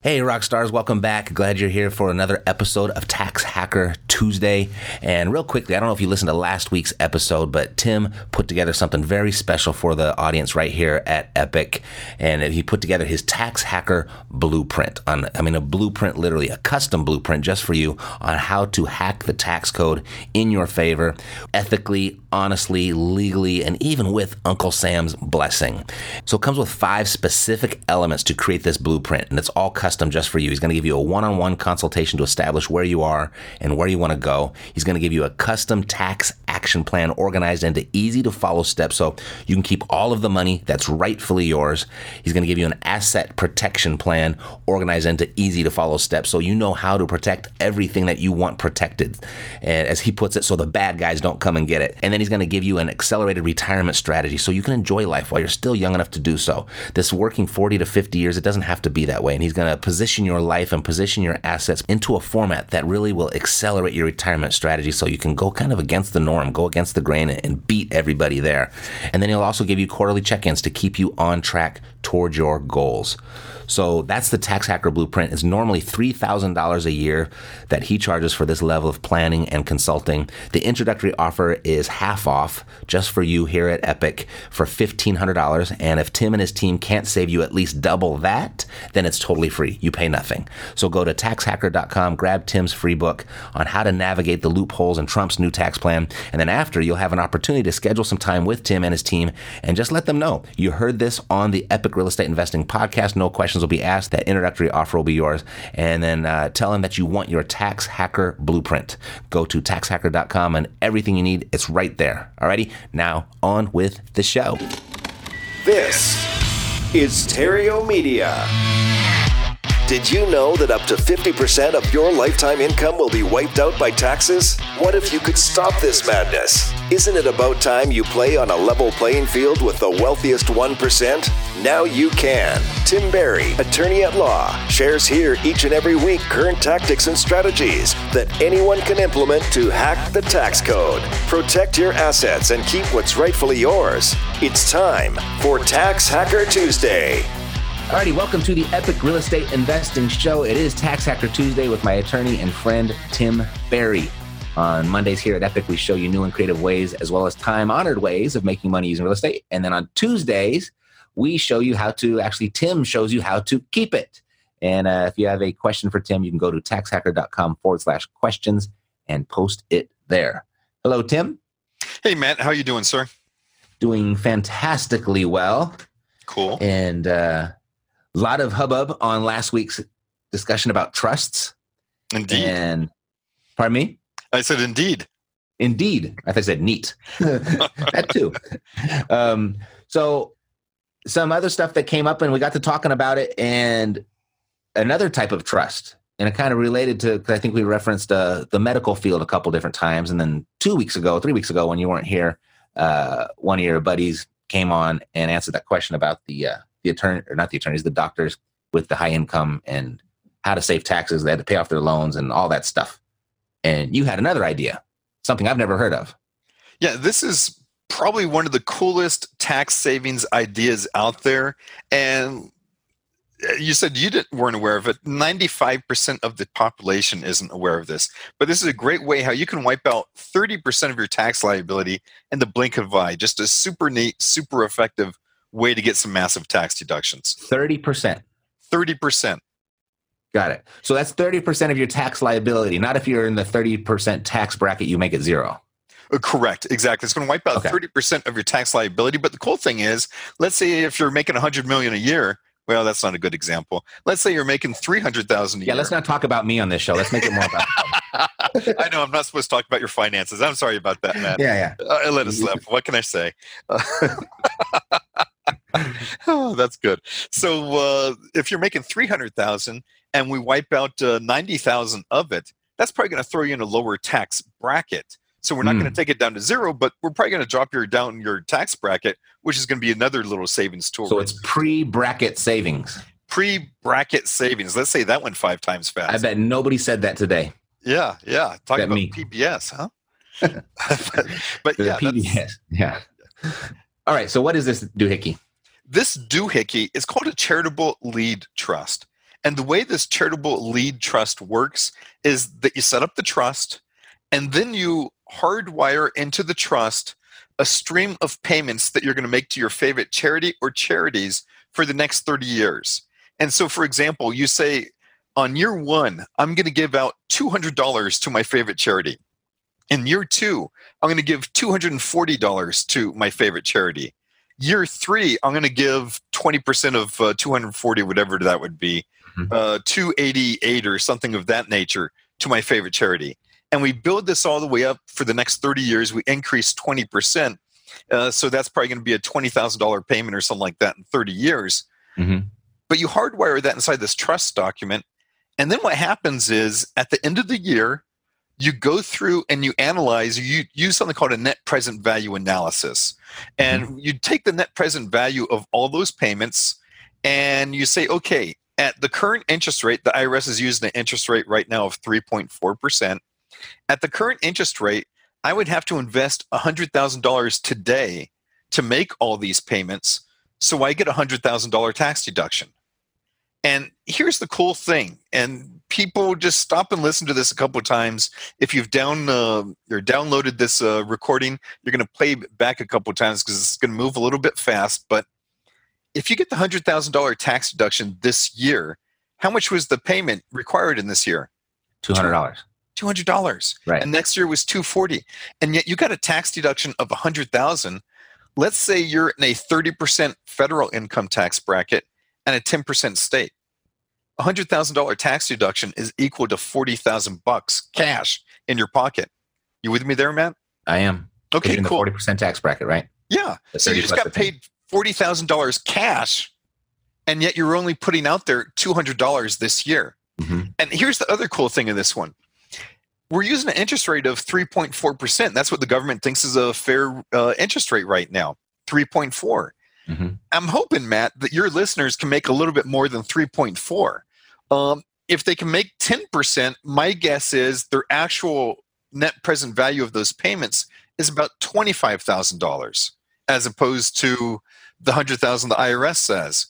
Hey, rock stars, welcome back. Glad you're here for another episode of Tax Hacker Tuesday. And real quickly, I don't know if you listened to last week's episode, but Tim put together something very special for the audience right here at Epic. And he put together his Tax Hacker blueprint on, I mean, a blueprint, literally a custom blueprint just for you on how to hack the tax code in your favor, ethically, honestly, legally, and even with Uncle Sam's blessing. So it comes with five specific elements to create this blueprint, and it's all custom just for you. He's going to give you a one on one consultation to establish where you are and where you want to go. He's going to give you a custom tax action plan organized into easy to follow steps so you can keep all of the money that's rightfully yours. He's going to give you an asset protection plan organized into easy to follow steps so you know how to protect everything that you want protected. And as he puts it, so the bad guys don't come and get it. And then he's going to give you an accelerated retirement strategy so you can enjoy life while you're still young enough to do so. This working 40 to 50 years, it doesn't have to be that way. And he's going to position your life and position your assets into a format that really will accelerate your retirement strategy so you can go kind of against the norm, go against the grain, and beat everybody there. And then he'll also give you quarterly check ins to keep you on track towards your goals. So that's the tax hacker blueprint. It's normally $3,000 a year that he charges for this level of planning and consulting. The introductory offer is half off just for you here at Epic for $1,500. And if Tim and his team can't save you at least double that, then it's totally free. You pay nothing. So go to taxhacker.com, grab Tim's free book on how to navigate the loopholes in Trump's new tax plan. And then after, you'll have an opportunity to schedule some time with Tim and his team and just let them know you heard this on the Epic Real Estate Investing podcast. No questions will be asked. That introductory offer will be yours. And then uh, tell them that you want your tax hacker blueprint. Go to taxhacker.com and everything you need, it's right there. Alrighty, now on with the show. This is Terrio Media. Did you know that up to 50% of your lifetime income will be wiped out by taxes? What if you could stop this madness? Isn't it about time you play on a level playing field with the wealthiest 1%? Now you can. Tim Berry, attorney at law, shares here each and every week current tactics and strategies that anyone can implement to hack the tax code, protect your assets, and keep what's rightfully yours. It's time for Tax Hacker Tuesday. Alrighty, welcome to the Epic Real Estate Investing Show. It is Tax Hacker Tuesday with my attorney and friend Tim Berry. On Mondays here at Epic, we show you new and creative ways as well as time honored ways of making money using real estate. And then on Tuesdays, we show you how to actually, Tim shows you how to keep it. And uh, if you have a question for Tim, you can go to taxhacker.com forward slash questions and post it there. Hello, Tim. Hey, Matt. How you doing, sir? Doing fantastically well. Cool. And uh, lot of hubbub on last week's discussion about trusts. Indeed. And pardon me? I said indeed. Indeed. I thought I said neat. that too. Um, so some other stuff that came up and we got to talking about it and another type of trust. And it kind of related to, because I think we referenced uh, the medical field a couple different times. And then two weeks ago, three weeks ago, when you weren't here, uh, one of your buddies came on and answered that question about the uh, the attorney or not the attorneys, the doctors with the high income and how to save taxes. They had to pay off their loans and all that stuff. And you had another idea, something I've never heard of. Yeah, this is probably one of the coolest tax savings ideas out there. And uh, you said you didn't, weren't aware of it. 95% of the population isn't aware of this. But this is a great way how you can wipe out 30% of your tax liability in the blink of an eye. Just a super neat, super effective way to get some massive tax deductions. 30%. 30%. Got it. So that's 30% of your tax liability, not if you're in the 30% tax bracket, you make it zero. Uh, Correct, exactly. It's going to wipe out Okay. thirty percent of your tax liability. But the cool thing is, let's say if you're making a hundred million a year, well, that's not a good example. Let's say you're making three hundred thousand a Yeah, year. let's not talk about me on this show. Let's make it more about. I know I'm not supposed to talk about your finances. I'm sorry about that, Matt. yeah, yeah. Uh, I let us slip. What can I say? oh, that's good. So uh, if you're making three hundred thousand and we wipe out uh, ninety thousand of it, that's probably going to throw you in a lower tax bracket. So we're not Hmm. going to take it down to zero, but we're probably going to drop your down your tax bracket, which is going to be another little savings tool. So it's pre-bracket savings. pre-bracket savings. Let's say that went five times fast. I bet nobody said that today. Yeah, yeah. Talk about me. PBS, huh? but, but yeah, PBS. Yeah. All right. So what is this doohickey? This doohickey is called a charitable lead trust. And the way this charitable lead trust works is that you set up the trust and then you hardwire into the trust a stream of payments that you're going to make to your favorite charity or charities for the next 30 years. And so, for example, you say, on year one, I'm going to give out $200 to my favorite charity. In year two, I'm going to give $240 to my favorite charity year three, I'm going to give 20% of uh, 240, whatever that would be, Mhm. uh, 288 or something of that nature to my favorite charity. And we build this all the way up for the next 30 years. We increase 20%. Uh, so that's probably going to be a $20,000 payment or something like that in 30 years. Mhm. But you hardwire that inside this trust document. And then what happens is at the end of the year, you go through and you analyze, you use something called a net present value analysis. And mm-hmm. you take the net present value of all those payments and you say, okay, at the current interest rate, the IRS is using an interest rate right now of 3.4%. At the current interest rate, I would have to invest $100,000 today to make all these payments. So I get a $100,000 tax deduction. And here's the cool thing, and people just stop and listen to this a couple of times. If you've down uh, or downloaded this uh, recording, you're going to play back a couple of times because it's going to move a little bit fast. But if you get the hundred thousand dollar tax deduction this year, how much was the payment required in this year? Two hundred dollars. Two hundred dollars. Right. And next year was two forty, and yet you got a tax deduction of a hundred thousand. Let's say you're in a thirty percent federal income tax bracket and a ten percent state. A hundred thousand dollar tax deduction is equal to forty thousand bucks cash in your pocket. You with me there, Matt? I am. Okay, you're in the forty percent tax bracket, right? Yeah. So you just got paid forty thousand dollars cash, and yet you're only putting out there two hundred dollars this year. Mhm. And here's the other cool thing in this one. We're using an interest rate of 3.4%. That's what the government thinks is a fair uh, interest rate right now 3.4. Mhm. I'm hoping, Matt, that your listeners can make a little bit more than 3.4. Um, if they can make 10%, my guess is their actual net present value of those payments is about $25,000 as opposed to the 100,000 the IRS says.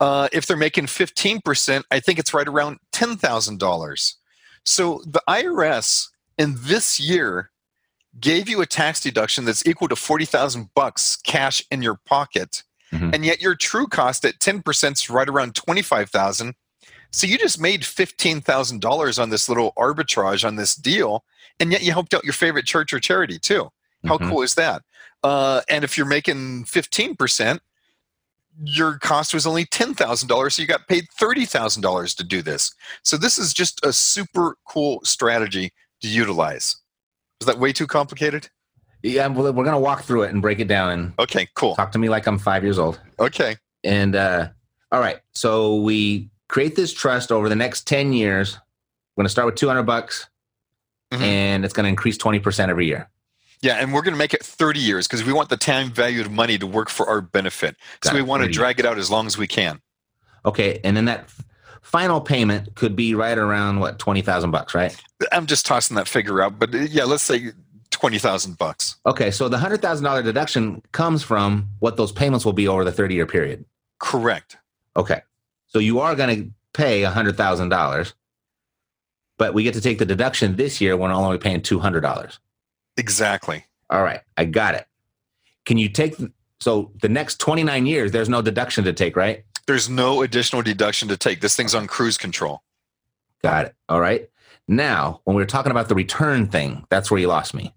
Uh, if they're making 15%, I think it's right around $10,000. So the IRS in this year gave you a tax deduction that's equal to 40,000 bucks cash in your pocket. Mhm. And yet your true cost at 10% is right around 25,000. So you just made $15,000 on this little arbitrage on this deal and yet you helped out your favorite church or charity too. How Mhm. cool is that? Uh, and if you're making 15%, your cost was only $10,000, so you got paid $30,000 to do this. So this is just a super cool strategy to utilize. Is that way too complicated? Yeah, well, we're gonna walk through it and break it down and Okay, cool. talk to me like I'm five years old. Okay. And uh, all right, so we create this trust over the next ten years. We're gonna start with two hundred bucks, Mhm. and it's gonna increase twenty percent every year. Yeah, and we're going to make it 30 years because we want the time value of money to work for our benefit. So we want to 30 drag it out as long as we can. Okay, and then that final payment could be right around what twenty thousand bucks, right? I'm just tossing that figure out, but uh, yeah, let's say 20,000 bucks. Okay, so the hundred thousand dollar deduction comes from what those payments will be over the thirty year period. Correct. Okay, so you are going to pay a hundred thousand dollars, but we get to take the deduction this year when we're only paying two hundred dollars. Exactly. All right, I got it. Can you take so the next twenty nine years? There's no deduction to take, right? There's no additional deduction to take. This thing's on cruise control. Got it. All right. Now, when we were talking about the return thing, that's where you lost me.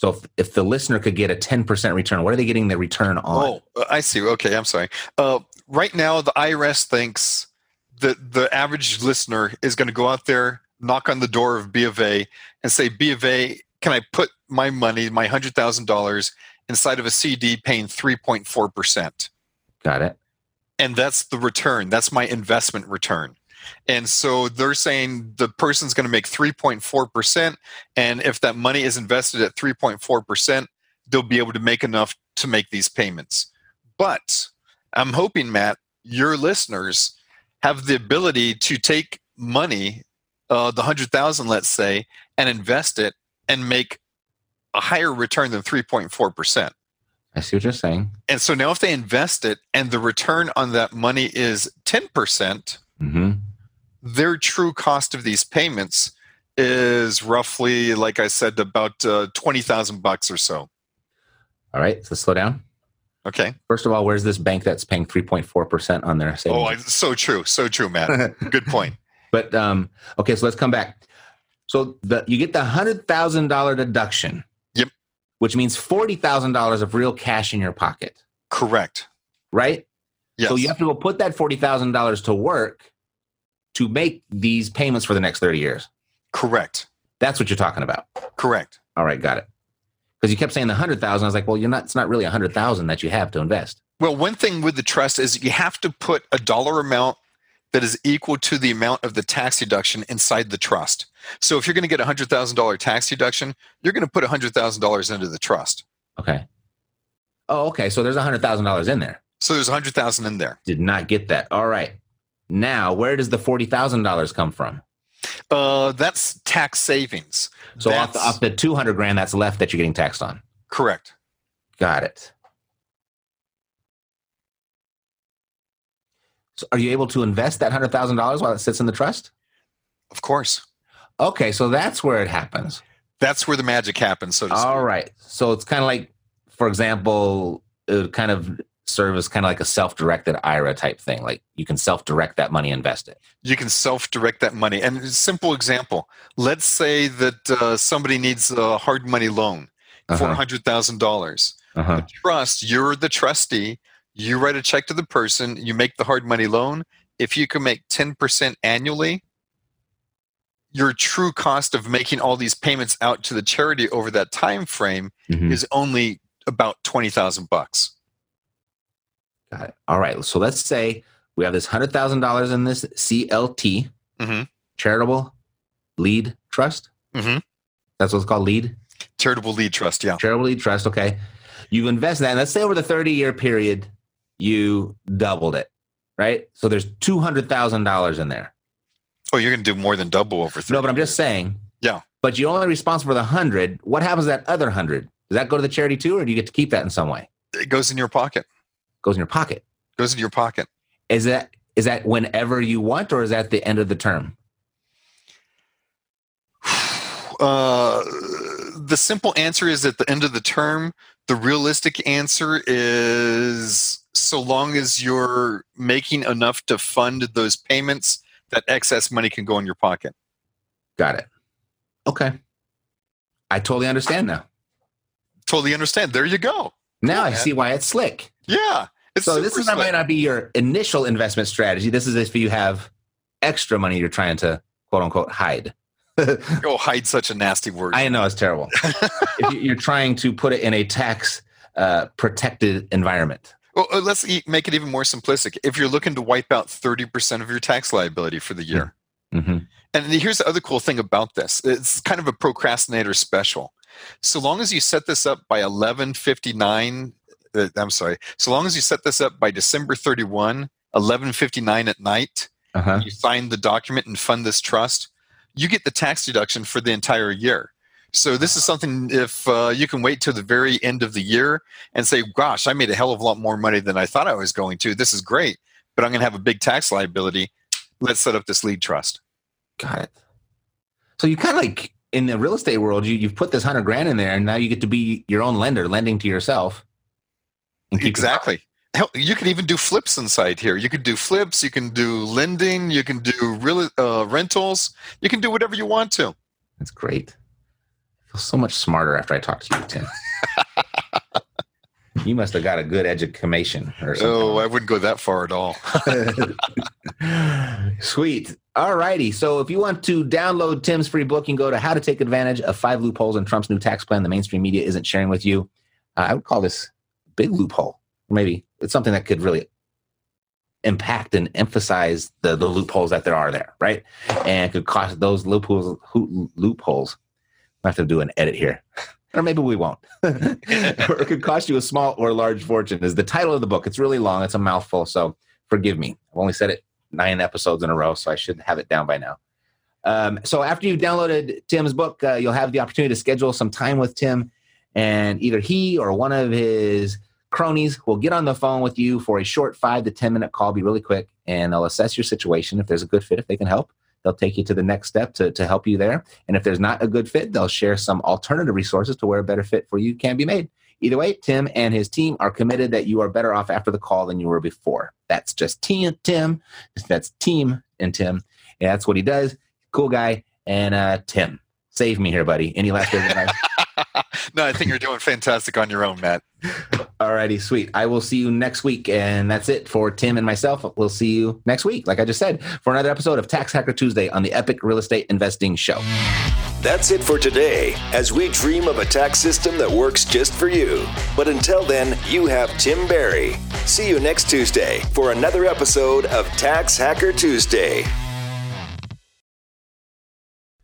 So if, if the listener could get a 10% return, what are they getting the return on? Oh, I see. Okay, I'm sorry. Uh, right now, the IRS thinks that the average listener is going to go out there, knock on the door of B of A, and say, B of A, can I put my money, my $100,000, inside of a CD paying 3.4%? Got it. And that's the return. That's my investment return. And so they're saying the person's going to make 3.4%. And if that money is invested at 3.4%, they'll be able to make enough to make these payments. But I'm hoping, Matt, your listeners have the ability to take money, uh, the 100,000, let's say, and invest it and make a higher return than 3.4%. I see what you're saying. And so now if they invest it and the return on that money is 10%, Mm-hmm. their true cost of these payments is roughly, like I said, about uh, 20,000 bucks or so. All right. So slow down. Okay. First of all, where's this bank that's paying 3.4% on their savings? Oh, I, so true. So true, Matt. Good point. But um, okay, so let's come back. So the you get the hundred thousand dollar deduction. Yep. Which means forty thousand dollars of real cash in your pocket, Correct. right? Yes. So you have to go put that forty thousand dollars to work to make these payments for the next thirty years. Correct. That's what you're talking about. Correct. All right, got it. Because you kept saying the hundred thousand, I was like, well, you're not. It's not really a hundred thousand that you have to invest. Well, one thing with the trust is you have to put a dollar amount that is equal to the amount of the tax deduction inside the trust. So if you're going to get a hundred thousand dollar tax deduction, you're going to put a hundred thousand dollars into the trust. Okay. Oh, okay. So there's a hundred thousand dollars in there. So there's a hundred thousand in there. Did not get that. All right. Now, where does the forty thousand dollars come from? Uh, that's tax savings. So off That's- off the 200 grand that's left that you're getting taxed on. correct. Got it. So are you able to invest that $100,000 while it sits in the trust? Of course. Okay, so that's where it happens. That's where the magic happens, so to speak. All right. So it's kind of like, for example, it kind of serve as kind of like a self directed IRA type thing. Like you can self direct that money, invest it. You can self-direct that money. And simple example: let's say that uh, somebody needs a hard money loan four hundred thousand uh-huh. dollars. Uh-huh. Trust, you're the trustee. You write a check to the person. You make the hard money loan. If you can make ten percent annually, your true cost of making all these payments out to the charity over that time frame Mhm. is only about twenty thousand bucks. Got it. All right. So let's say we have this $100,000 in this CLT, Mhm. charitable lead trust. Mhm. That's what it's called, lead. Charitable lead trust, yeah. charitable lead trust. Okay, you invest in that. And let's say over the thirty year period, you doubled it, right? So there's two hundred thousand dollars in there. Oh, you're going to do more than double over. No, but I'm just saying. Yeah. But you're only responsible for the hundred. What happens to that other hundred? Does that go to the charity too, or do you get to keep that in some way? It goes in your pocket. Goes in your pocket. Goes in your pocket. Is that is that whenever you want, or is that the end of the term? Uh, the simple answer is at the end of the term. The realistic answer is so long as you're making enough to fund those payments, that excess money can go in your pocket. Got it. Okay. I totally understand now. Totally understand. There you go. Now I see why it's slick. Yeah. It's so this is not, might not be your initial investment strategy. This is if you have extra money you're trying to quote unquote hide. Oh, hide such a nasty word. I know it's terrible. if you- you're trying to put it in a tax uh, protected environment. Well, uh, let's make it even more simplistic. If you're looking to wipe out 30% of your tax liability for the year, hmm And here's the other cool thing about this. It's kind of a procrastinator special. So long as you set this up by 11:59 uh, I'm sorry. So long as you set this up by December 31, 11:59 at night, Uh-huh. you sign the document and fund this trust, you get the tax deduction for the entire year. So this is something if uh, you can wait till the very end of the year and say, "Gosh, I made a hell of a lot more money than I thought I was going to. This is great, but I'm going to have a big tax liability. Let's set up this lead trust." Got it. So you kind of like in the real estate world, you you've put this hundred grand in there, and now you get to be your own lender, lending to yourself. Exactly. Hell, you can even do flips inside here. You can do flips. You can do lending. You can do real uh, rentals. You can do whatever you want to. That's great. I feel so much smarter after I talk to you, Tim. you must have got a good education or something. Oh, I wouldn't go that far at all. Sweet. All righty. So if you want to download Tim's free book, you can go to How to Take Advantage of Five Loopholes in Trump's New Tax Plan the mainstream media isn't sharing with you. Uh, I would call this big loophole. Maybe it's something that could really impact and emphasize the, the loopholes that there are there, right? And could cost those loopholes, loopholes. I have to do an edit here. or maybe we won't. or it could cost you a small or large fortune is the title of the book. It's really long. It's a mouthful. So forgive me. I've only said it nine episodes in a row, so I should have it down by now. Um, so after you've downloaded Tim's book, uh, you'll have the opportunity to schedule some time with Tim, and either he or one of his cronies will get on the phone with you for a short five to ten minute call. Be really quick, and they'll assess your situation. If there's a good fit, if they can help, they'll take you to the next step to, to help you there. And if there's not a good fit, they'll share some alternative resources to where a better fit for you can be made. Either way, Tim and his team are committed that you are better off after the call than you were before. That's just team, Tim. That's team and Tim. Yeah, that's what he does. Cool guy. And uh, Tim, save me here, buddy. Any last words? no, I think you're doing fantastic on your own, Matt. Alrighty, sweet. I will see you next week. And that's it for Tim and myself. We'll see you next week, like I just said, for another episode of Tax Hacker Tuesday on the Epic Real Estate Investing Show. That's it for today, as we dream of a tax system that works just for you. But until then, you have Tim Berry. See you next Tuesday for another episode of Tax Hacker Tuesday.